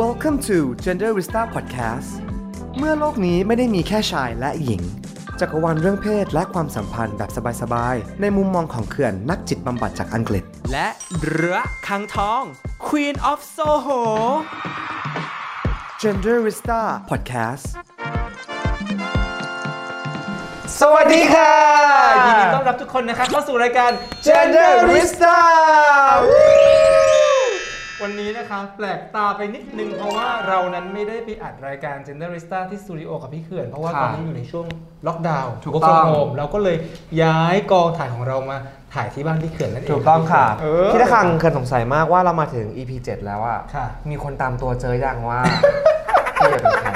Welcome to Gender Vista Podcast เมื่อโลกนี้ไม่ได้มีแค่ชายและหญิง จักรวาลเรื่องเพศและความสัมพันธ์แบบสบายๆ ในมุมมองของเขื่อนนักจิตบำบัดจากอังกฤษ และเรือคังทอง Queen of Soho Gender Vista Podcast สวัสดีค่ะ ยินดีต้อนรับทุกคนนะครับเข้าสู่รายการ Gender Vista วันนี้นะคะแปลกตาไปนิดนึง เพราะว่าเรานั้นไม่ได้ไปอัดรายการ Genderista ที่สตูดิโอกับพี่เขื่อน เพราะว่าค่ะตอนนี้อยู่ในช่วงล็อกดาวน์ถูก work ต้อง from home เราก็เลยย้ายกองถ่ายของเรามาถ่ายที่บ้านพี่เขื่อนนั่นเองถูกต้องค่ะเออพี่ตะคังเคยสงสัยมากว่าเรามาถึง EP 7 แล้วอะค่ะมีคนตามตัวเจอยังว่าพี่จะเป็นใคร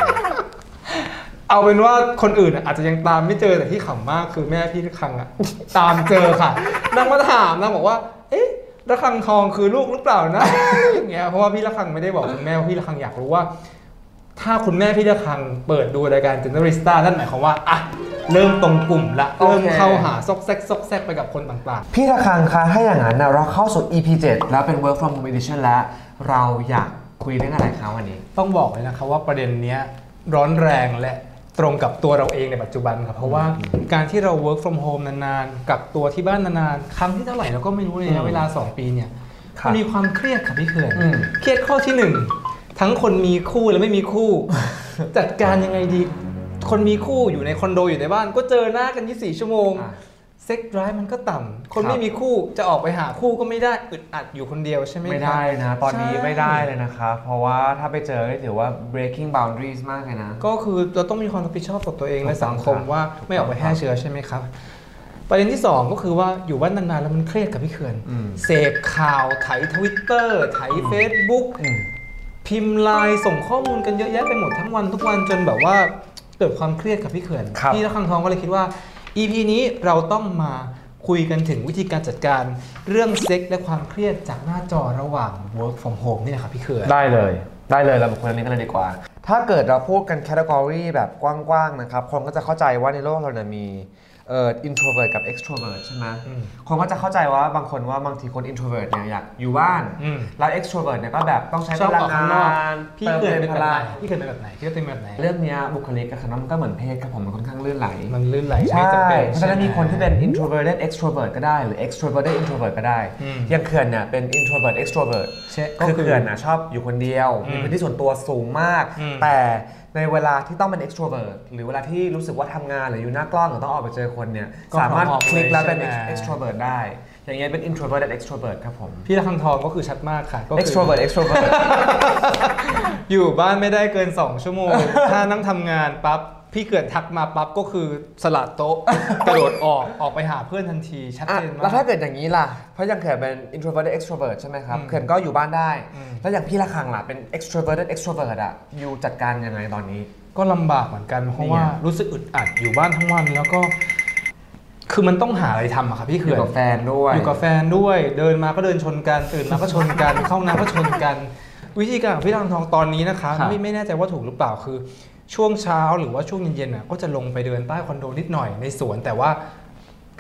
เอาเป็นว่าคนอื่นอะอาจจะยังตามไม่เจอแต่ที่ขำมากคือแม่พี่ระคังอะตามเจอค่ะนางมาถามนางบอกว่า เอ๊ะระคังทองคือลูกหรือเปล่านะอย่างเงี้ยเพราะว่าพี่ระคังไม่ได้บอกคุณแม่ว่าพี่ระคังอยากรู้ว่า ถ้าคุณแม่พี่ระคังเปิดดูรายการ Generista นั่นหมายความว่าอะเริ่มตรงกลุ่มละโอเคเริ่มเข้าหาซอกแซกซอกแซกไปกับคนต่างพี่ตะคังคะถ้าอย่างนั้นนะเราเข้าสู่ EP 7แล้วเป็น Work from Home Edition แล้ว เราอยากคุยเรื่องอะไรคะวันนี้ๆต้องบอกเลยนะคะว่าประเด็นเนี้ยร้อนแรงและ ตรงกับตัวเราเองในปัจจุบันครับเพราะว่าการที่เรา work from home นานๆ กับตัวที่บ้านนานๆ ครั้งที่เท่าไหร่เราก็ไม่รู้เลยอืนะมเวลา 2 ปีเนี่ยครับมันมีความเครียดค่ะพี่เขื่อนอืมเครียดข้อที่หนึ่งทั้งคนมีคู่และไม่มีคู่ จัดการยังไงดี คนมีคู่อยู่ในคอนโดอยู่ในบ้าน ก็เจอหน้ากัน 24 ชั่วโมงอะ เซ็กไดรฟ์มันก็ต่ำ คนครับไม่มีคู่จะออกไปหาคู่ก็ไม่ได้อึดอัดอยู่คนเดียวใช่ไหมไม่ครับได้นะ ตอนนี้ใช่ไม่ได้เลยนะคะเพราะว่าถ้าไปเจอก็ถือว่า breaking boundaries มากเลยนะ ก็คือเราต้องมีความรับผิดชอบต่อตัวเองถูกและสังคมต้องครับว่าไม่ออกไปแพร่เชื้อใช่ไหมครับ ประเด็นที่ 2 ก็คือว่าอยู่บ้านนานๆแล้วมันเครียดกับพี่เขื่อนอืมเสพข่าวไถทวิตเตอร์ไถเฟซบุ๊กอืมพิมพ์ไลน์ส่งข้อมูลกันเยอะแยะไปหมดทั้งวันทุกวันจนแบบว่าเกิดความเครียดกับพี่เขื่อนครับพี่ละคังทองก็เลยคิดว่า EP นี้เราต้องมาคุยกันถึงวิธีการจัดการเรื่องเซ็กและความเครียดจากหน้าจอระหว่าง work from home นี่นะครับพี่เขื่อนได้เลย ได้เลยเรามาคุยเรื่องนี้กันเลยดีกว่า ถ้าเกิดเราพูดกันแคตตากรีแบบกว้างๆนะครับคนก็จะเข้าใจว่าในโลกเราเนี่ยมี เอ่อ introvert กับ extrovert ใช่ไหมอืมคนก็จะเข้าใจว่าบางคนว่าบางทีคน introvert เนี่ยอยากอยู่บ้านอืมแล้ว extrovert เนี่ยก็แบบต้องใช้ชอบพลัองอกข้างนงาอกนพี่เติมเขื่อนเต็เป็นมแบพบไหนลังพี่เขื่อนเป็นแบบไหนพี่เขื่อนเป็นแบบไหน เรื่องเนี้ยบุคลิกกับคณะมันก็เหมือนเพศครับผมมันค่อนข้างลื่นไหล มันลื่นไหลใช่ไม่จำเป็นเพราะฉะนั้นใช่ไหมีคนที่เป็น introverted extrovert ก็ได้หรือ extroverted introvert ก็ได้อืมอย่างเขื่อนเนี่ยเป็น introvert extrovert ใช่คือเขื่อนนะชอบอยู่คนเดียวอืมมีพื้นที่ส่วนตัวสูงมากอืมแต่ ในเวลาที่ต้องเป็น extrovert หรือเวลาที่รู้สึกว่าทำงานหรืออยู่หน้ากล้องหรือต้องออกไปเจอคนเนี่ยสามารถคลิกแล้วเป็น extrovert ได้ อย่างเงี้ยเป็น introverted extrovert ครับผม พี่ละคังทองก็คือชัดมากค่ะ ก็คือ extrovert extrovert อยู่บ้านไม่ได้เกิน 2 ชั่วโมง ถ้านั่งทำงานปั๊บ พี่เกิดทักมาปั๊บก็คือสลัดโต๊ะ กระโดดออกออกไปหาเพื่อนทันทีชัดอะเจนมาแล้วถ้ากเกิดอย่างนี้ล่ะ เพราะอย่างเขื่อนเป็น introverted extrovert ใช่ไหมครับอืมเขื่อนก็อยู่บ้านได้อืมแล้วอย่างพี่ละคังล่ะเป็น extroverted extrovert อะอยู่จัดการยังไงตอนนี้ ก็ลำบากเหมือนกัน เพราะนี่ไงว่ารู้สึกอึดอัดอยู่บ้านทั้งวันแล้วก็ คือมันต้องหาอะไรทำอะค่ะพี่อเขื่ยู่อนกับแฟนด้วยอยู่กับแฟนด้วย เดินมาก็เดินชนกันตื่นมาก็ชนกัน เข้าห้องน้ำก็ชนกัน วิธีการของพี่ลังทองตอนนี้นะคะครับไม่ไม่แน่ใจว่าถูกหรือเปล่าคือ ช่วงเช้าหรือว่าช่วงเย็นๆน่ะก็จะลงไปเดินใต้คอนโดนิดหน่อยในสวนแต่ว่า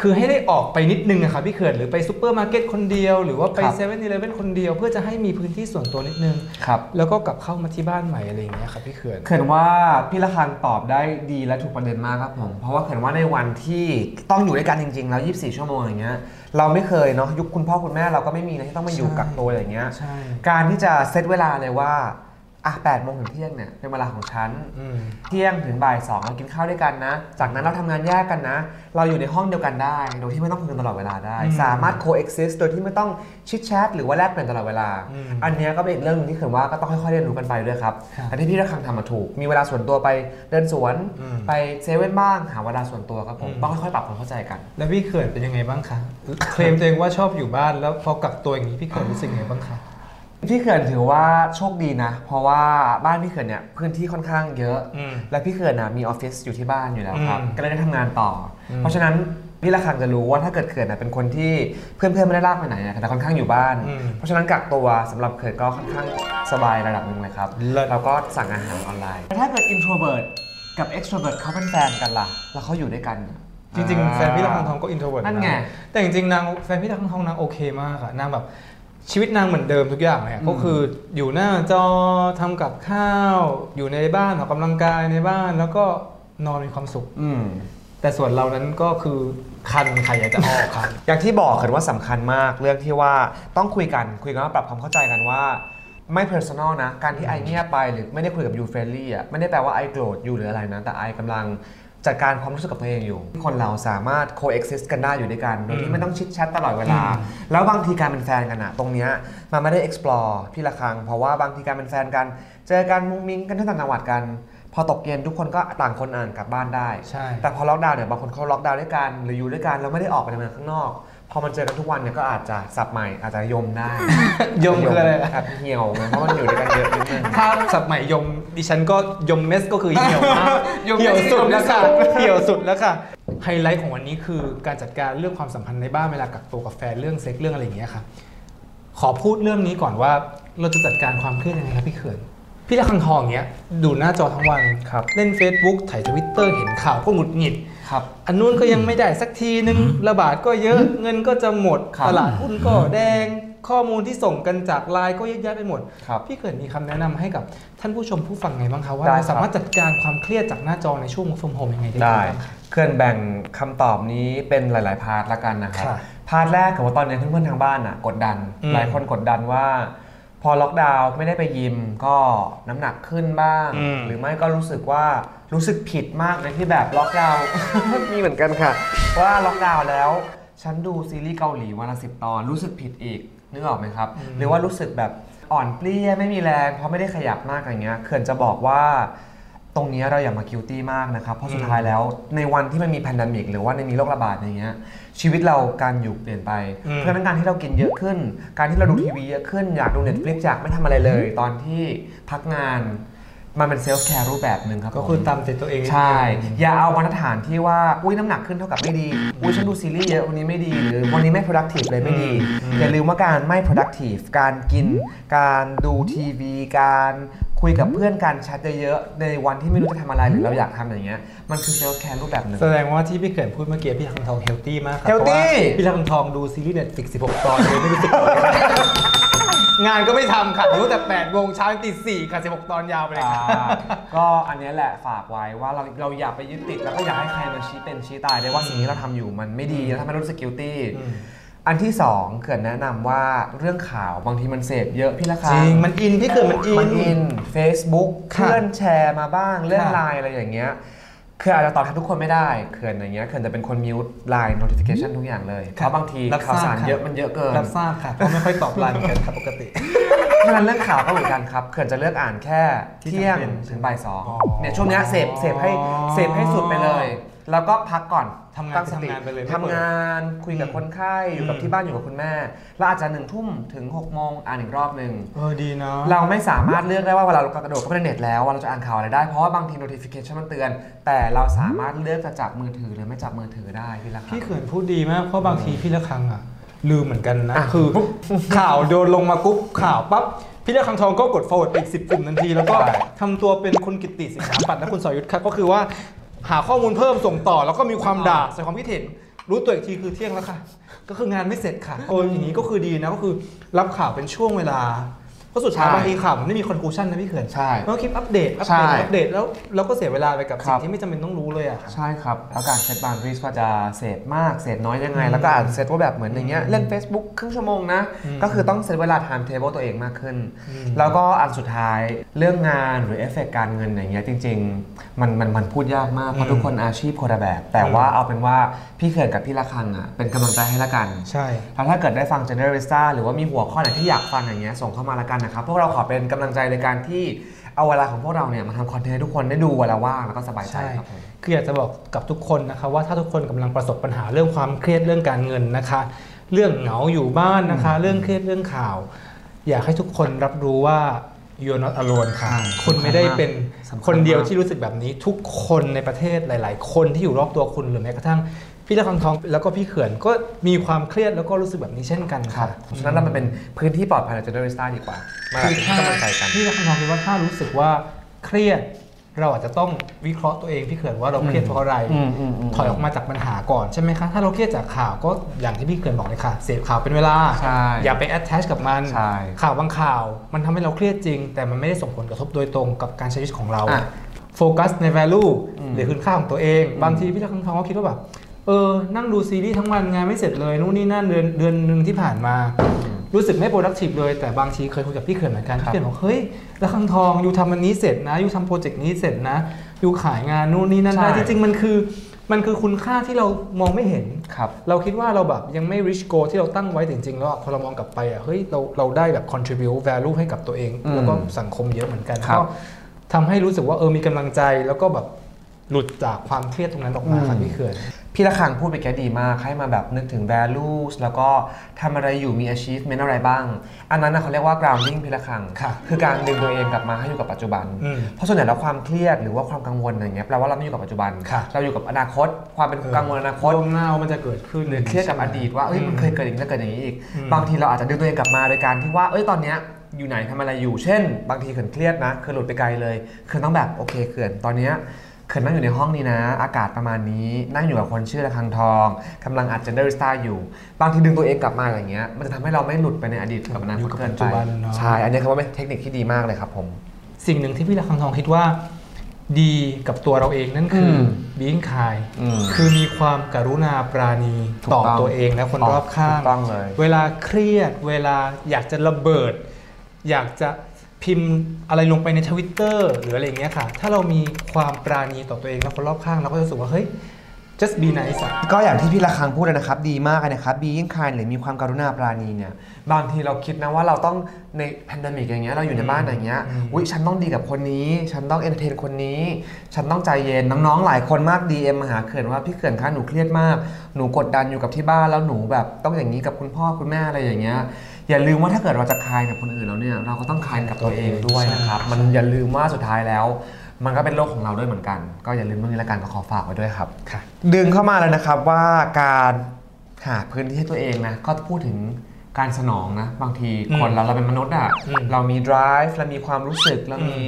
คือให้ได้ออกไปนิดนึงอะค่ะพี่เขื่อนหรือไปซูเปอร์มาร์เก็ตคนเดียว หรือว่าไปครับ เซเว่นอีเลฟเว่นคนเดียว เพื่อจะให้มีพื้นที่ส่วนตัวนิดนึง ครับ แล้วก็กลับเข้ามาที่บ้านใหม่อะไรอย่างเงี้ยครับพี่เขื่อน เขื่อนว่าพี่ละคังตอบได้ดีและถูกประเด็นมากครับผมเพราะว่าเขื่อนว่าในวันที่ต้องอยู่ด้วยกันจริงๆ แล้ว 24 ชั่วโมงอย่างเงี้ยเราไม่เคยเนาะยุคคุณพ่อคุณแม่เราก็ไม่มีนะที่ต้องมาอยู่ใช่ กักตัวอย่างเงี้ย ใช่ การที่จะเซตเวลาเลยว่า อะ8โมงถึงเที่ยงเนี่ยเป็นเวลาของฉันอืมเที่ยงถึงบ่ายสองเรากินข้าวด้วยกันนะ จากนั้นเราทำงานแยกกันนะ เราอยู่ในห้องเดียวกันได้ โดยที่ไม่ต้องคุยกันตลอดเวลาได้อืมสามารถ coexist โดยที่ไม่ต้องชิดแชทหรือว่าแลกเปลี่ยนตลอดเวลาอืมอันเนี้ยก็เป็นอีกเรื่องหนึงที่เขื่อนว่าก็ต้องค่อยๆเรียนรู้กันไปด้วยครับครับอันที่พี่ระคังทำมาถูก มีเวลาส่วนตัวไปเดินสวนอืมไปเซเว่นบ้างหาเวลาส่วนตัวครับผมอืมต้องค่อยๆปรับความเข้าใจกัน แล้วพี่เขื่อนเป็นยังไงบ้างคะเคลมตัวเองว่าชอบอยู่บ้านแล้วพอกักตัวอย่างนี้พี่เขื่อนรู้สึกยังไงบ้างคะ พี่เขื่อนถือว่าโชคดีนะ เพราะว่าบ้านพี่เขื่อนเนี่ยพื้นที่ค่อนข้างเยอะ อืม และพี่เขื่อนนะมีออฟฟิศอยู่ที่บ้านอยู่แล้วครับ อืมก็เลยได้ทำงานต่ออมเพราะฉะนั้นพี่ละคังจะรู้ว่าถ้าเกิดเขื่อนนะเป็นคนที่เพื่อนๆไม่ได้ลากไปไหนอะแต่ค่อนข้างอยู่บ้าน อืมเพราะฉะนั้นกักตัวสำหรับเขื่อนก็ค่อนข้างสบายระดับหนึ่งเลยครับเลิศเราก็สั่งอาหารออนไลน์แต่ถ้าเกิด introvert กับ extrovert เขาเป็นแฟนกันล่ะ แล้วเขาอยู่ด้วยกันอะจริงๆแฟนพี่ละคังทองก็ introvert นั่นไงแต่จริงๆนางแฟนพี่ละคังทองนางโอเคมากอะนางแบบ ชีวิตนางเหมือนเดิมทุกอย่างเลยอะอืมก็คืออยู่หน้าจอทำกับข้าว อยู่ในบ้านออกกำลังกายในบ้านแล้วก็นอนมีความสุขอืมแต่ส่วนเรานั้นก็คือคันใครอยากจะออกคันอย่างที่บอกกันว่าสำคัญมากเรื่องที่ว่าต้องคุยกันคุยกันว่าปรับความเข้าใจกันว่าไม่ personal นะ การที่ I เงียบไปหรือไม่ได้คุยกับ you friendly อะไม่ได้แปลว่า I โกรธ you หรืออะไรนะ แต่ I กำลัง จัดการความรู้สึกกับตัวเองอยู่ คนเราสามารถ coexist กันได้อยู่ด้วยกัน โดยที่ไม่ต้อง chit chat ตลอดเวลาอืมแล้วบางทีการเป็นแฟนกันอะตรงเนี้ยมันไม่ได้ explore พี่ละครังเพราะว่าบางทีการเป็นแฟนกัน เจอกันมุ้งมิ้งกันที่ต่างจังหวัดกัน พอตกเย็นทุกคนก็ต่างคนอ่านกลับบ้านได้ใช่แต่พอล็อกดาวน์เนี่ยบางคนเขาล็อกดาวน์ด้วยกันหรืออยู่ด้วยกันแล้วไม่ได้ออกไปทำงานข้างนอก พอมันเจอกันทุกวันเนี่ยก็อาจจะสับใหม่อาจจะยมได้ ยมคืออะไรแอบเหี่ยวไงเพราะมันอยู่ด้วยกันเยอะนิดนึงถ้าสับใหม่ยมดิฉันก็ยมเมสก็คือเหี่ยวมากยมเมสเหี่ยวสุดแล้วค่ะยมเมสเหี่ยวสุดแล้วค่ะไฮไลท์ของวันนี้คือการจัดการเรื่องความสัมพันธ์ในบ้านเวลากักตัวกับแฟนเรื่องเซ็กเรื่องอะไรอย่างเงี้ยค่ะ ขอพูดเรื่องนี้ก่อนว่าเราจะจัดการความเครียดยังไงครับพี่เขื่อนพี่ละคังทองเงี้ยดูหน้าจอทั้งวันครับเล่น Facebook ถ่ายทวิตเตอร์เห็นข่าวก็หงุดหงิด ครับอันนู้นก็ยังไม่ได้สักทีนึงระบาดก็เยอะเงินก็จะหมดครับตลาดหุ้นก็แดงข้อมูลที่ส่งกันจากไลน์ก็เยอะแยะไปหมดครับพี่เขื่อนมีคำแนะนำให้กับท่านผู้ชมผู้ฟังไงบ้างคะว่าได้ครัเราบสามารถจัดการความเครียดจากหน้าจอในช่วง work from home ยังไงได้ได้บ้างคะเขื่อนแบ่งคำตอบนี้เป็นหลาย ๆ part ละกันนะครับค่ะpart แรกคือว่าตอนนี้เพื่อนๆทางบ้านอะกดดันอืมหลายคนกดดันว่า พอล็อกดาวน์ไม่ได้ไปยิมก็น้ำหนักขึ้นบ้าง อืม หรือไม่ก็รู้สึกว่ารู้สึกผิดมากในที่แบบล็อกดาวน์ มีเหมือนกันค่ะ ว่าล็อกดาวน์แล้ว ฉันดูซีรีส์เกาหลีวันละสิบตอนรู้สึกผิดอีกนึกออกไหมครับ หรือว่ารู้สึกแบบอ่อนเปลี้ยไม่มีแรงเพราะไม่ได้ขยับมากอะไรเงี้ยเขื่อนจะบอกว่า ตรงเนี้ยเราอย่ามา guilty มากนะครับ เพราะสุดท้ายแล้วในวันที่มันมี pandemic หรือว่าในมีโรคระบาดอย่างเงี้ยชีวิตเราการอยู่เปลี่ยนไปอืมเพราะฉะนั้นการที่เรากินเยอะขึ้น การที่เราดูทีวีเยอะขึ้นอยากดู Netflix อยากไม่ทำอะไรเลย ตอนที่พักงานมันเป็น self-care รูปแบบหนึ่งครับ ก็คือผมตามใจตัวเองใช่ อย่าเอามาตรฐานที่ว่า อุ้ยน้ำหนักขึ้นเท่ากับไม่ดี อุ้ยฉันดูซีรีส์เยอะวันนี้ไม่ดี หรือวันนี้ไม่ productive เลยไม่ดี อย่าลืมว่าการไม่ productive การกิน การดูทีวี การ คุยกับเพื่อนการแชทเยอะๆในวันที่ไม่รู้จะทำอะไรหรือเราอยากทำอย่างเงี้ยมันคือ self-care รูปแบบหนึ่ง แสดงว่าที่พี่เขื่อนพูดเมื่อกี้พี่ละคังทอง healthy มากครับ Healthy เพราะว่าพี่ละคังทองดูซีรีส์ Netflix 16 ตอนเลยไม่รู้สึกงานก็ไม่ทำค่ะดูแต่8โมงเช้าตี4ค่ะ16 ตอนยาวไปเลยอ่าค่ะ ก็อันเนี้ยแหละฝากไว้ว่าเราเราอย่าไปยึดติดแล้วก็อย่าให้ใครมาชี้เป็นชี้ตายได้ว่าสิ่งที่เราทำอยู่มันไม่ดีแล้วทำให้เรารู้สึก guilty อืม อันที่สองเขื่อนแนะนำว่าเรื่องข่าวบางทีมันเสพเยอะพี่ละคจริง มันอินพี่เกิดมันอิน มันอิน Facebook ค่ะเพื่อนแชร์มาบ้างเรื่องค่ะ ไลน์อะไรอย่างเงี้ยคืออาจจะตอบแทนทุกคนไม่ได้เขื่อนอย่างเงี้ยเขื่อนจะเป็นคนมิวต์ไลน์ notification ทุกอย่างเลยเพราะบางทีรับทข่าวราบสารค่ะเยอะมันเยอะเกิน รับทราบค่ะเพราะไม่ค่อยตอบไลน์เหมือนกันครับปกติ เพราะฉะนั้นเรื่องข่าวก็เหมือนกันครับเขื่อนจะเลือกอ่านแค่ที่เที่ยงจำเป็นถึงบ่ายสองอ๋อเนี่ยช่วงเนี้ยเสพเสพให้เสพให้สุดไปเลย แล้วก็พักก่อนทำงานตั้งสติทำงานไปเลยไม่ทำงานคุยกับอืมคนไข้อยู่กับอืม ที่บ้านอยู่กับคุณแม่ แล้วอาจจะหนึ่งทุ่มถึง6กโมงอ่านอีกรอบหนึ่ง เออดีเนาะ เราไม่สามารถเลือกได้ว่าเวลาเรากระโดดเข้าไปในเน็ตแล้วว่าเราจะอ่านข่าวอะไรได้ เพราะว่าบางที notification มันเตือน แต่เราสามารถเลือกจะจับมือถือหรือไม่จับมือถือได้พี่ละครับ พี่เขินพูดดีมากเพราะบางทีพี่ละครังอะ ลืมเหมือนกันนะ อะคือ ข่าวโดนลงมากุ๊บข่าวปั๊บพี่ละครังทองก็กด forward ไปอีกสิบปุ่มทันที แล้วก็ใช่ ทำตัวเป็นคุณกิตติสิงหาปัตย์และคุณสอยุทธครับก็คือว่า หาข้อมูลเพิ่มส่งต่อ แล้วก็มีความด่าใส่ความคิดเห็น รู้ตัวอีกทีคือเที่ยงแล้วค่ะ ก็คืองานไม่เสร็จค่ะโอ้ยอย่างนี้ก็คือดีนะก็คือรับข่าวเป็นช่วงเวลา เพราะสุดท้ายใช่บางทีข่าวมันไม่มี conclusion นะพี่เขินใช่ต้องคลิปอัปเดตอัปใช่เดตอัปเดตแล้วเราก็เสียเวลาไปกับคสิ่รังบที่ไม่จำเป็นต้องรู้เลยอะค่ะใช่ครับแล้วการเซตบา u รีสก็จะเสพมากเสพน้อยยังไง แล้วก็อาจจะเซตว่าแบบเหมือนอย่างเงี้ยเล่น Facebook ครึ่งชั่วโมงนะอืมก็คือต้องเซตเวลา time table ตัวเองมากขึ้นอืมแล้วก็อันสุดท้ายเรื่องงานหรือเอฟเฟกการเงินอย่างเงี้ยจริง ๆ มันมันมันพูดยากมากเพราะทุกคนอาชีพคนละแบบ แต่ว่าเอาเป็นว่าพี่เขินกับพี่ละคังอะเป็นกำลังใจให้ละกันใช่แล้วถ้าเกิดได้ฟัง Generalista หรือว่ามีหัวข้อไหนที่อยากฟังอย่างเงี้ยส่งเข้ามาละกันนะครับพวกเราขอเป็นกำลังใจในการที่เอาเวลาของพวกเราเนี่ยมาทำคอนเทนต์ให้ทุกคนได้ดูเวลาว่างแล้วก็สบายใจใช่ครับผมคืออยากจะบอกกับทุกคนนะคะว่าถ้าทุกคนกำลังประสบปัญหาเรื่องความเครียดเรื่องการเงินนะคะ เรื่องเหงาอยู่บ้านนะคะ เรื่องเครียดเรื่องข่าว อยากให้ทุกคนรับรู้ว่า you're not alone ค่ะใช่คุณไม่ได้เป็นสำคัญมากคนเดียวที่รู้สึกแบบนี้ทุกคนในประเทศหลาย ๆ คนที่อยู่รอบตัวคุณหรือแม้กระทั่ง พี่ละคังทองแล้วก็พี่เขื่อนก็มีความเครียดแล้วก็รู้สึกแบบนี้เช่นกันครัค่ะบเพราะฉะนั้นเรามันเป็นพื้นที่ปลอดภัยใน Generalista ดีกว่ามาคือเป็นถ้ากำลังใจกันพี่ละคังทองคิดว่าถ้ารู้สึกว่าเครียดเราอาจจะต้องวิเคราะห์ตัวเองพี่เขื่อนว่าเราเครียดเพราะอะไรอืมอืมอืมถอยออกมาจากปัญหาก่อนใช่ไหมคะ ถ้าเราเครียดจากข่าวก็อย่างที่พี่เขื่อนบอกเลยค่ะ เสพข่าวเป็นเวลาใช่อย่าไป attach กับมันใช่ข่าวบางข่าว มันทำให้เราเครียดจริง แต่มันไม่ได้ส่งผลกระทบโดยตรงกับการใช้ชีวิตของเราอะโฟกัสใน value อืมหรือคุณค่าของตัวเอง บางทีพี่ลักษณ์ทองก็คิดว่าแบบ เออ นั่งดูซีรีส์ทั้งวันงานไม่เสร็จเลยนู่นนี่นั่นเดือนเดือนหนึ่งที่ผ่านมา รู้สึกไม่ productive เลย แต่บางทีเคยคุยกับพี่เขื่อนเหมือนกันครับพี่เขื่อนบอกเฮ้ยระฆังทองอยู่ทำอันนี้เสร็จนะอยู่ทำโปรเจกต์นี้เสร็จนะอยู่ขายงานนู่นนี่นั่นได้ใช่ จริงๆมันคือ มันคือคุณค่าที่เรามองไม่เห็น ครับ เราคิดว่าเราแบบยังไม่ reach goal ที่เราตั้งไว้แต่จริงๆแล้วอะพอเรามองกลับไปอะเฮ้ยเราเราได้แบบ contribute value ให้กับตัวเอง อืมแล้วก็สังคมเยอะเหมือนกันครับ ก็ทำให้รู้สึกว่าเออมีกำลังใจแล้วก็แบบหลุดจากความเครียดตรงนั้นออกมาครับพี่เขื่อน พี่ละคังพูดไปแค่ดีมาก ให้มาแบบนึกถึง values แล้วก็ทำอะไรอยู่มี achievement อะไรบ้าง อันนั้นนะเขาเรียกว่า grounding พี่ละคังค่ะคือการดึงตัวเองกลับมาให้อยู่กับปัจจุบันอืมเพราะส่วนใหญ่แล้วความเครียดหรือว่าความกังวลอะไรเงี้ยแปลว่าเราไม่อยู่กับปัจจุบันค่ะเราอยู่กับอนาคต ความเป็นกังวลอนาคตลมหน้าว่ามันจะเกิดขึ้นหรือเครียดกับอดีตว่าเอ้ยมันเคยเกิดอย่างนี้แล้วเกิดอย่างนี้อีกอืมบางทีเราอาจจะดึงตัวเองกลับมาโดยการที่ว่าเอ้ยตอนเนี้ยอยู่ไหนทำอะไรอยู่ เช่น บางทีเขินเครียดนะเขินหลุดไปไกลเลยเขินต้องแบบโอเคเขินตอนเนี้ย เขินนั่งอยู่ในห้องนี้นะ อากาศประมาณนี้ นั่งอยู่กับคนชื่อระคังทองกำลังอัด gender star อยู่ บางทีดึงตัวเองกลับมาอย่างเงี้ย มันจะทำให้เราไม่หลุดไปในอดีตกับอนาคตเกินอยู่กับปัจจุไปบันเนอะใช่ อันนี้คือว่าเป็นเทคนิคที่ดีมากเลยครับผม สิ่งหนึ่งที่พี่ละคังทองคิดว่า ดีกับตัวเราเองนั่นคืออม being kind อืมคือมีความกรุณาปราณีถูกต่อต้องตัวเองและคนรอบข้างถูกต้องเลยเวลาเครียด เวลาอยากจะระเบิด อยากจะ พิมพ์อะไรลงไปในทวิตเตอร์หรืออะไรอย่างเงี้ยค่ะ ถ้าเรามีความปราณีต่อตัวเองและคนรอบข้างเราก็จะรู้สึกว่าเฮ้ย just be nice อะก็อย่างที่พี่ละคังพูดเลยนะครับ ดีมากเลยนะครับ being kind หรือมีความกรุณาปราณีเนี่ย บางทีเราคิดนะว่าเราต้องใน pandemic อย่างเงี้ยเราอยู่ในบ้านอย่างเงี้ยอืมอุ้ยฉันต้องดีกับคนนี้ ฉันต้อง entertain คนนี้ ฉันต้องใจเย็นน้องๆหลายคนมาก DM มาหาเขื่อนว่าพี่เขื่อนคะหนูเครียดมาก หนูกดดันอยู่กับที่บ้านแล้วหนูแบบต้องอย่างนี้กับคุณพ่อคุณแม่อะไรอย่างเงี้ย อย่าลืมว่าถ้าเกิดเราจะคายกับคนอื่นแล้วเนี่ยเราก็ต้องคายกับตัวเองด้วยนะครับมันอย่าลืมว่าสุดท้ายแล้ว มันก็เป็นโลกของเราด้วยเหมือนกัน ก็อย่าลืมเรื่องนี้ละกันก็ขอฝากไว้ด้วยครับค่ะดึงเข้ามาเลยนะครับว่าการหาพื้นที่ให้ตัวเองนะก็พูดถึงการสนองนะ บางทีอืมคนเราเราเป็นมนุษย์อะอืมเรามี drive เรามีความรู้สึกเรามี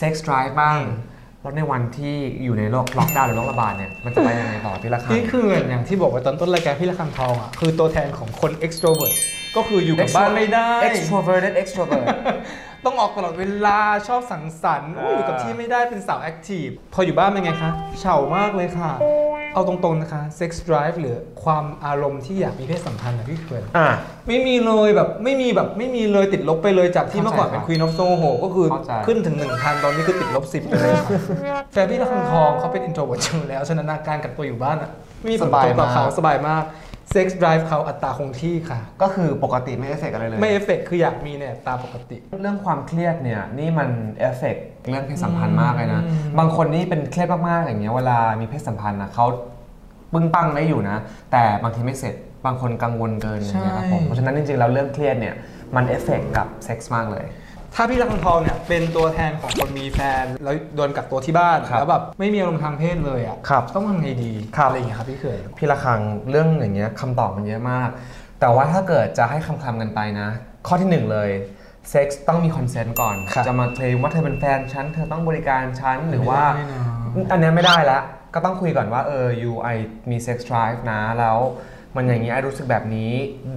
sex drive บ้างอืมแล้วในวันที่อยู่ในโรคล็อกดาวน์หรือโรคระบาดเนี่ยมันจะไปยังไงต่อพี่ละครับนี่คือเหมือนอย่างที่บอกไว้ตอนต้นรายการพี่ละคังทองอะคือตัวแทนของคน extrovert ก็คืออยู่กับบ้านไม่ได้ extroverted extrovert ต้องออกตลอดเวลาชอบสังสรรค์อุ๊ยอยู่กับที่ไม่ได้เป็นสาวแอคทีฟพออยู่บ้านเป็นไงคะเฉามากเลยค่ะ เอาตรงๆนะคะ sex drive หรือความอารมณ์ที่อยากมีเพศสัมพันธ์นะพี่เขื่อนอะไม่มีเลยแบบไม่มีแบบไม่มีเลยติดลบไปเลยจากที่เมื่อก่อนเป็นเข้าใจ Queen of Soho ก็คือเข้าใจขึ้นถึง1 0 0 0ตอนนี้คือติดลบ10ไปเลยค่ะแฟนพี่ละคังทองเขาเป็น introvert อยู่แล้วฉะนั้นอาการกักตัวอยู่บ้านอะไม่มีผลกระทบต่อเขาสบายมาก sex drive เขาอัตราคงที่ค่ะ ก็คือปกติไม่เอฟเฟกอะไรเลย ไม่เอฟเฟกต์คืออยากมีเนี่ยตามปกติ เรื่องความเครียดเนี่ยนี่มันเอฟเฟกเรื่องเพศสัมพันธ์มากเลยนะอืมบางคนนี่เป็นเครียดมากๆอย่างเงี้ยเวลามีเพศสัมพันธ์นะเขาปึ้งปังได้อยู่นะ แต่บางทีไม่เสร็จบางคนกังวลเกินอย่างเงี้ยครับผมใช่เพราะฉะนั้นจริงๆแล้วเรื่องเครียดเนี่ยมันเอฟเฟกกับเซ็กส์มากเลย ถ้าพี่ละคังทองเนี่ยเป็นตัวแทนของคนมีแฟน แล้วโดนกักตัวที่บ้าน ครับแล้วแบบไม่มีอารมณ์ทางเพศเลยอะครับต้องทำไงดีครับ อะไรอย่างเงี้ยครับพี่เขื่อน พี่ละคังเรื่องอย่างเงี้ยคำตอบมันเยอะมาก แต่ว่าถ้าเกิดจะให้คำคำๆกันไปนะ ข้อที่หนึ่งเลยเซ็กส์ต้องมี consent ก่อน ครับจะมาเคลมว่าเธอเป็นแฟนฉัน เธอต้องบริการฉัน หรือว่าไม่ได้นะ อันเนี้ยไม่ได้ละก็ต้องคุยก่อนว่าเออ you I มี sex drive นะแล้ว มันอย่างนี้ I รู้สึกแบบนี้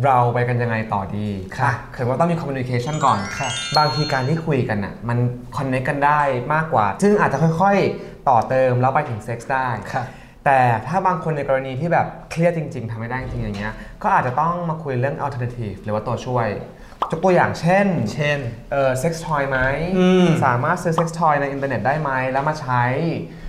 เราไปกันยังไงต่อดีค่ะคือว่าต้องมี communication ก่อนค่ะ บางทีการที่คุยกันน่ะมัน connect กันได้มากกว่า ซึ่งอาจจะค่อยๆ ต่อเติมแล้วไปถึงเซ็กส์ได้ค่ะแต่ถ้าบางคนในกรณีที่แบบเครียดจริง ๆทำไม่ได้จริงๆอย่างเงี้ยก็อาจจะต้องมาคุยเรื่อง alternative หรือว่าตัวช่วยยกตัวอย่างเช่น เช่น เออ sex toy ไหมอืมสามารถซื้อ sex toy ในอินเทอร์เน็ตได้ไหม แล้วมาใช้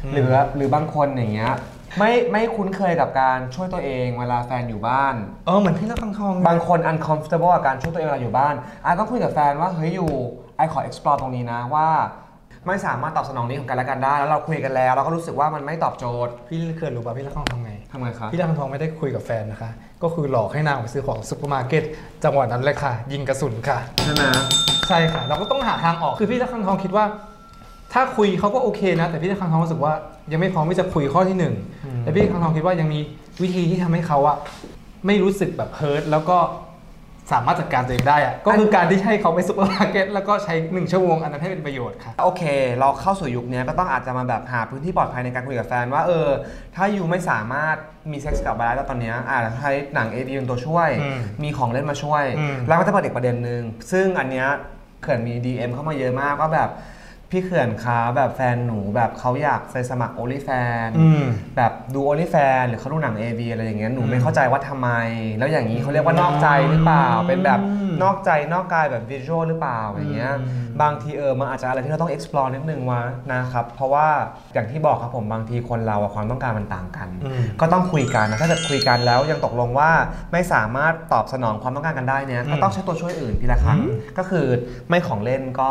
อืมหรือหรือบางคนอย่างเงี้ย ไม่ไม่คุ้นเคยกับการช่วยตัวเองเวลาแฟนอยู่บ้าน เออเหมือนพี่ละคังทองบางคน uncomfortable กับการช่วยตัวเองเวลาอยู่บ้าน I ต้องคุยกับแฟนว่าเฮ้ย you I ขอ explore ตรงนี้นะว่าไม่สามารถตอบสนองนี้ของกันและกันได้ แล้วเราคุยกันแล้ว เราก็รู้สึกว่ามันไม่ตอบโจทย์พี่เคยรู้ป่ะพี่ละคังทองทำไงทำไงครับพี่ละคังทองไม่ได้คุยกับแฟนนะคะ ก็คือหลอกให้นางไปซื้อของซุปเปอร์มาร์เก็ตจังหวะนั้นเลยค่ะ ยิงกระสุนค่ะใช่ไหมใช่ค่ะ เราก็ต้องหาทางออกคือพี่ละคังทองคิดว่า ถ้าคุยเขาก็โอเคนะ แต่พี่ละคังทองรู้สึกว่ายังไม่พร้อมที่จะคุยข้อที่หนึ่งแต่พี่ละคังทองคิดว่ายังมีวิธีที่ทำให้เขาอะไม่รู้สึกแบบ hurt แล้วก็สามารถจัดการตัวเองได้อะก็คือการที่ให้เขาไปซุปเปอร์มาร์เก็ตแล้วก็ใช้1ชั่วโมงอันนั้นให้เป็นประโยชน์ค่ะโอเค เราเข้าสู่ยุคนี้ก็ต้องอาจจะมาแบบหาพื้นที่ปลอดภัยในการคุยกับแฟนว่าเออ ถ้าอยู่ไม่สามารถมีเซ็กส์กับอะไรแล้วตอนเนี้ยอาจจะใช้หนัง AV เป็นตัวช่วยอืมมีของเล่นมาช่วยอืมแล้วก็จะเปิดอีกประเด็นหนึ่งซึ่งอันเนี้ยเขื่อนมี DM เข้ามาเยอะมากว่าแบบ พี่เขื่อนคะแบบแฟนหนูแบบเขาอยากไปสมัคร OnlyFans อืมแบบดู OnlyFans หรือเขาดูหนัง AV อะไรอย่างเงี้ยหนูอืมไม่เข้าใจว่าทำไม แล้วอย่างนี้เขาเรียกว่านอกใจหรือเปล่า เป็นแบบอืมนอกใจนอกกายแบบวิชวลหรือเปล่าอย่างเงี้ยอืมบางทีเออมันอาจจะอะไรที่เราต้อง explore นิดนึงวะนะครับเพราะว่าอย่างที่บอกครับผมบางทีคนเราอะความต้องการมันต่างกันอืมก็ต้องคุยกันนะถ้าเกิดคุยกันแล้วยังตกลงว่าไม่สามารถตอบสนองความต้องการกันได้เนี่ยก็ต้องใช้ตัวช่วยอื่นทีละครั้งอืมก็คือไม่ของเล่นก็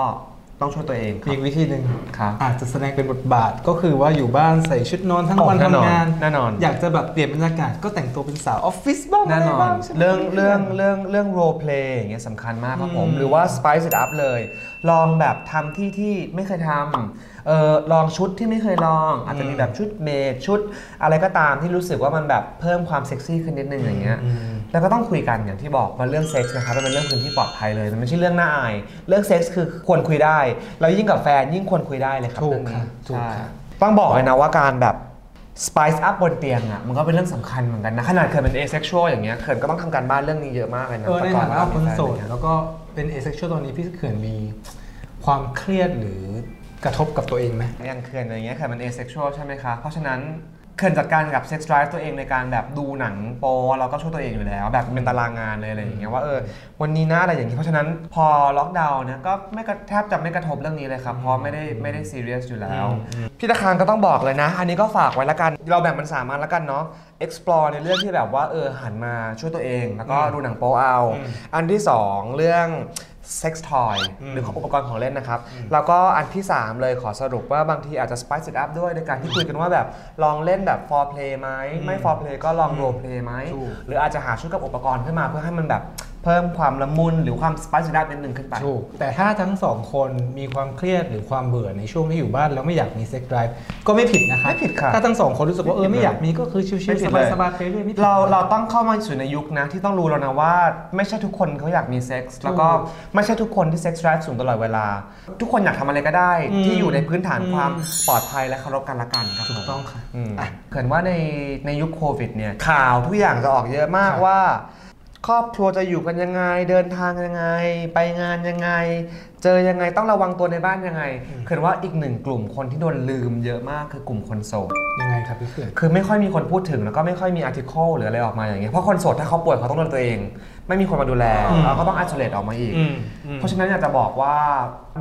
ต้องช่วยตัวเองครัอีบกวิธีหนึ่งครับอาจจะแสดงเป็นบทบาทก็คือว่าอยู่บ้านใส่ชุดนอนทั้งวันแน่นอนทำงานแน่นอน อยากจะแบบเปลี่ยนบรรยากาศก็แต่งตัวเป็นสาวออฟฟิศบ้างแน่นอะไรนบ้างใช่ไหมเรื่องเรื่องเรื่องเรื่องเรื่อง role play อย่างเงี้ยสำคัญมากครับผมอืมหรือว่า spice it up เลย ลองแบบทำที่ที่ไม่เคยทำเออลองชุดที่ไม่เคยลอง อาจจะมีแบบชุดเมดชุดอะไรก็ตามที่รู้สึกว่ามันแบบเพิ่มความเซ็กซี่ขึ้นนิดนึงอย่างเงี้ยอืมแล้วก็ต้องคุยกันอย่างที่บอกว่าเรื่องเซ็กส์นะครับมันเป็นเรื่องพื้นที่ปลอดภัยเลยมันไม่ใช่เรื่องน่าอาย เรื่องเซ็กส์คือควรคุยได้แล้วยิ่งกับแฟนยิ่งควรคุยได้เลยครับถูกเรื่องนี้ค่ะถูกใช่ค่ะต้องบอกเลยนะว่าการแบบ spice up บนเตียงอะมันก็เป็นเรื่องสำคัญเหมือนกันนะ ขนาดเคยเป็น asexual อย่างเงี้ยเขินก็ต้องทำการบ้านเรื่องนี้เยอะมากเลยนะเออในแต่ก่ฐานะคนโสดมีแฟนแล้วก็ เป็น asexual ตอนนี้พี่เขื่อนมีความเครียดหรือกระทบกับตัวเองไหม อย่างเขื่อนอย่างเงี้ยเขื่อน asexual ใช่ไหมคะ เพราะฉะนั้น เขื่อนจัดการกับ sex drive ตัวเองในการแบบดูหนังโป๊เราก็ช่วยตัวเองอยู่แล้ว แบบเป็นตารางงานเลยอะไรอย่างเงี้ยว่าเออวันนี้นะอะไรอย่างงี้เพราะฉะนั้นพอล็อกดาวน์เนี่ยก็ไม่กระแทบจะไม่กระทบเรื่องนี้เลยครับเพราะไม่ได้ไม่ได้ซีเรียสอยู่แล้ว พี่ละคังก็ต้องบอกเลยนะ อันนี้ก็ฝากไว้ละกัน เราแบ่งเป็นสามอันละกันเนาะ explore ในเรื่องที่แบบว่าเออหันมาช่วยตัวเอง แล้วก็อืมดูหนังโป๊เอาอืมอันที่ 2 เรื่อง sex toy อืมหรือของอุปกรณ์ของเล่นนะครับ แล้วก็อันที่ 3 เลยขอสรุปว่าบางทีอาจจะ spice it up ด้วยในการที่คุยกันว่าแบบลองเล่นแบบ for play ไหมไม่ for play ก็ลอง role play ไหมถูกหรืออาจจะหาชุดกับอุปกรณ์ขึ้นมาเพื่อให้มันแบบ เพิ่มความละมุนหรือความ spice it up นิดนึงขึ้นไป ถูก แต่ถ้าทั้งสองคนมีความเครียดหรือความเบื่อในช่วงที่อยู่บ้านแล้วไม่อยากมีเซ็ก drive ก็ไม่ผิดนะคะไม่ผิดค่ะถ้าทั้งสองคนรู้สึกว่าเออไม่อยากมีก็คือชิไม่วผิดๆเลยสบายๆไปเรื่อยๆไม่ผิดเราเราต้องเข้ามาสู่ในยุคนะที่ต้องรู้แล้วนะว่า ไม่ใช่ทุกคนเขาอยากมีเซ็กส์แล้วก็ไม่ใช่ทุกคนที่เซ็กส์ drive สูงตลอดเวลา ทุกคนอยากทำอะไรก็ได้อืมที่อยู่ในพื้นฐานอืมความปลอดภัยและเคารพกันละกันครับถูกต้องค่ะอืมอะเขื่อนว่าในในยุคโควิดเนี่ยข่าวทุกอย่างจะออกเยอะมากครับว่า ครอบครัวจะอยู่กันยังไง เดินทางยังไง ไปงานยังไง เจอยังไงต้องระวังตัวในบ้านยังไงเขื่อนว่าอีกหนึ่งกลุ่มคนที่โดนลืมเยอะมากคือกลุ่มคนโสดยังไงครับพี่เขื่อนคือไม่ค่อยมีคนพูดถึงแล้วก็ไม่ค่อยมี article หรืออะไรออกมาอย่างเงี้ยเพราะคนโสดถ้าเขาป่วยเขาต้องดูแลตัวเอง ไม่มีคนมาดูแลอืมแล้วก็ต้อง i s o l a t e ออกมาอีกอืมอืมเพราะฉะนั้นอยากจะบอกว่า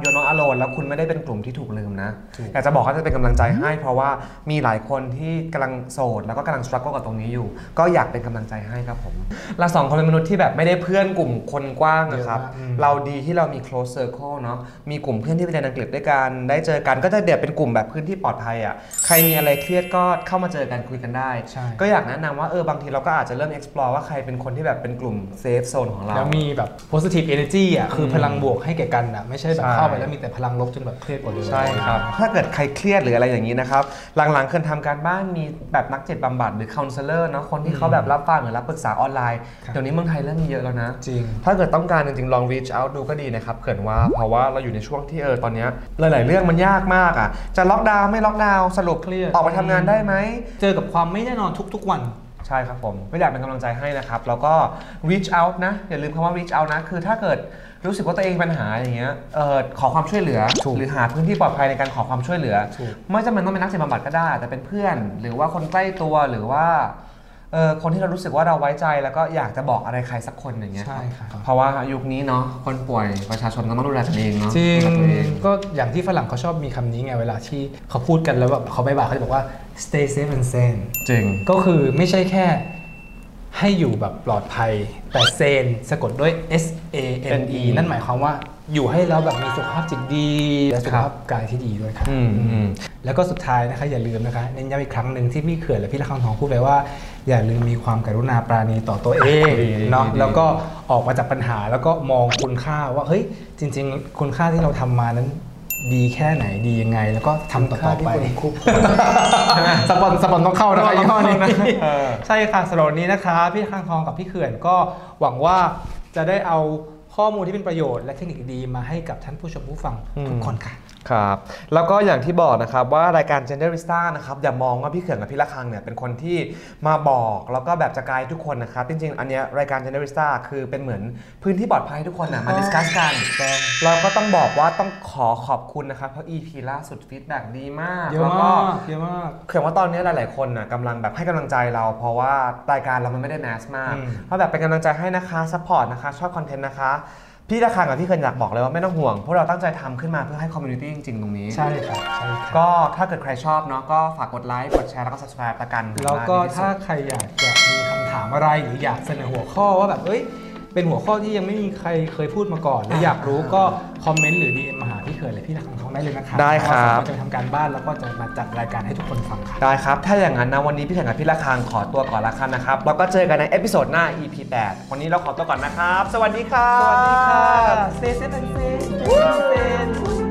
โยน o อ alone แล้วคุณไม่ได้เป็นกลุ่มที่ถูกลืมนะถูกอยากจะบอกว่าจะเป็นกำลังใจให้ เพราะว่ามีหลายคนที่กำลังโสดแล้วก็กำลัง struggle กับตรงนี้อยู่ ก็อยากเป็นกำลังใจให้ครับผมเราสองคนเป็นมนุษย์ที่แบบไม่ได้เพื่อนกลุ่มคนกว้างนะครับเยอะมากอืมเราดีที่เรามี close circle เนาะมีกลุ่มเพื่อนที่ไปเรียนอังกฤษด้วยกันได้เจอกันก็จะเดี๋ยวเป็นกลุ่มแบบพื้นที่ปลอดภัยอะใครมีอะไรเครียดก็เข้ามาเจอกันคุยกันได้ใช่ก็อยากแนะนำว่าเออบางทีเราก็อาจจะเริ่ม explore ว่าใครเป็นคนที่แบบเป็นกลุ่ม safe zone ของเราแล้วมีแบบ positive energy อะคืออมพลังบวกให้แก่กันอะไม่ใช่แบบใช่เข้าไปแล้วมีแต่พลังลบจนแบบเครียดกว่าเดิมใช่ครับถ้าเกิดใครเครียดหรืออะไรอย่างนี้นะครับหลังๆเคยทำการบ้านมีแบบนักจิตบำบัดหรือ counselor เนาะคนที่เขาแบบรับฟังหรือรับปรึกษาออนไลน์ครับเดี๋ยวนี้เมืองไทยเริ่มมีเยอะแล้วนะจริงถ้าเกิดต้องการจริงๆลอง reach out ดูก็ดีนะครับเขินว่าเพราะว่าเราอยู่ในช่วงที่เออตอนเนี้ยหลาย ๆ เรื่องมันยากมากอะจะล็อกดาวน์ไม่ล็อกดาวน์สรุปเครียดออกไปทำงานได้ไหมเจอกับความไม่แน่นอนทุก ๆ วันใช่ครับผมไม่อยากเป็นกำลังใจให้นะครับ แล้วก็ reach out นะ อย่าลืมคำว่า reach out นะ คือถ้าเกิดรู้สึกว่าตัวเองมีปัญหาอย่างเงี้ยเออขอความช่วยเหลือถูกหรือหาพื้นที่ปลอดภัยในการขอความช่วยเหลือถูกไม่จำเป็นต้องเป็นนักจิตบำบัดก็ได้แต่เป็นเพื่อน หรือว่าคนใกล้ตัวหรือว่า เออคนที่เรารู้สึกว่าเราไว้ใจแล้วก็อยากจะบอกอะไรใครสักคนอย่างเงี้ยใช่ครับเพราะว่ายุคนี้เนาะคนป่วยประชาชนก็ต้องดูแลตัวเองเนาะจริงดูแลตัวเองก็อย่างที่ฝรั่งเขาชอบมีคำนี้ไงเวลาที่เขาพูดกันแล้วแบบเขาไม่บายเขาจะบอกว่า stay safe and sane จริงก็คือไม่ใช่แค่ให้อยู่แบบปลอดภัย แต่เซนสะกดด้วย S A N E นั่นหมายความว่าอยู่ให้แล้วแบบมีสุขภาพจิตดี และสุขภาพกายที่ดีด้วยครับอืมอืมแล้วก็สุดท้ายนะคะอย่าลืมนะคะเน้นย้ำอีกครั้งหนึ่งที่พี่เขื่อนและพี่ละคังทองพูดไว้ว่า อย่าลืมมีความกรุณาปราณีต่อตัวเองดีดีเนาะดีแล้วก็ออกมาจากปัญหาแล้วก็มองคุณค่าว่าเฮ้ยจริง ๆ คุณค่าที่เราทำมานั้นดีแค่ไหนดียังไง แล้วก็ทำต่อๆไปค่าที่คุณคุกสปอนสปอนต้องเข้านะคะยี่ห้อนี้นะเออใช่ค่ะสำหรับวันนี้นะคะ พี่ข้างทองกับพี่เขื่อนก็หวังว่าจะได้เอา ข้อมูลที่เป็นประโยชน์และเทคนิคดีๆมาให้กับท่านผู้ชมผู้ฟังทุกคนค่ะครับแล้วก็อย่างที่บอกนะครับว่ารายการ Genderista นะครับอย่ามองว่าพี่เขื่อนกับพี่ละคังเนี่ยเป็นคนที่มาบอกแล้วก็แบบจะไกด์ทุกคนนะครับจริงๆ อันเนี้ยรายการ Genderista คือเป็นเหมือนพื้นที่ปลอดภัยให้ทุกคนนะมา discuss กันเราก็ต้องบอกว่าต้องขอขอบคุณนะครับเพราะ EP ล่าสุด feedback ดีมากเยอะแล้วก็มากเยอะมากเขื่อนว่าตอนนี้หลายๆคนน่ะกำลังแบบให้กำลังใจเรา เพราะว่ารายการเรามันไม่ได้ mass มากอืมเพราะแบบเป็นกำลังใจให้นะคะ support นะคะชอบ content นะคะ พี่ละคังกับพี่เขื่อนอยากบอกเลยว่าไม่ต้องห่วงพวกเราตั้งใจทำขึ้นมาเพื่อให้ community จริง ๆ ตรงนี้ ใช่ครับใช่ครับก็ถ้าเกิดใครชอบเนาะก็ฝากกดไลค์กดแชร์แล้วก็ subscribe ละกัน แล้วก็ดีที่สุดถ้าใครอยากจะมีคำถามอะไรหรืออยากเสนอหัวข้อว่าแบบเอ้ย เป็นหัวข้อที่ยังไม่มีใครเคยพูดมาก่อนหรืออยากรู้ก็คอมเมนต์หรือ DM มาหาพี่เขินหรือพี่นักของทองได้เลยนะครับได้ครับเราจะไปทำการบ้านแล้วก็จะมาจัดรายการให้ทุกคนฟังครับ ได้ครับ ถ้าอย่างนั้นนะวันนี้พี่แข่งกับพี่ละคังขอตัวก่อนละกันนะครับ แล้วก็เจอกันใน episode หน้า EP 8 วันนี้เราขอตัวก่อนนะครับ สวัสดีครับ สวัสดีค่ะ Stay safe and safe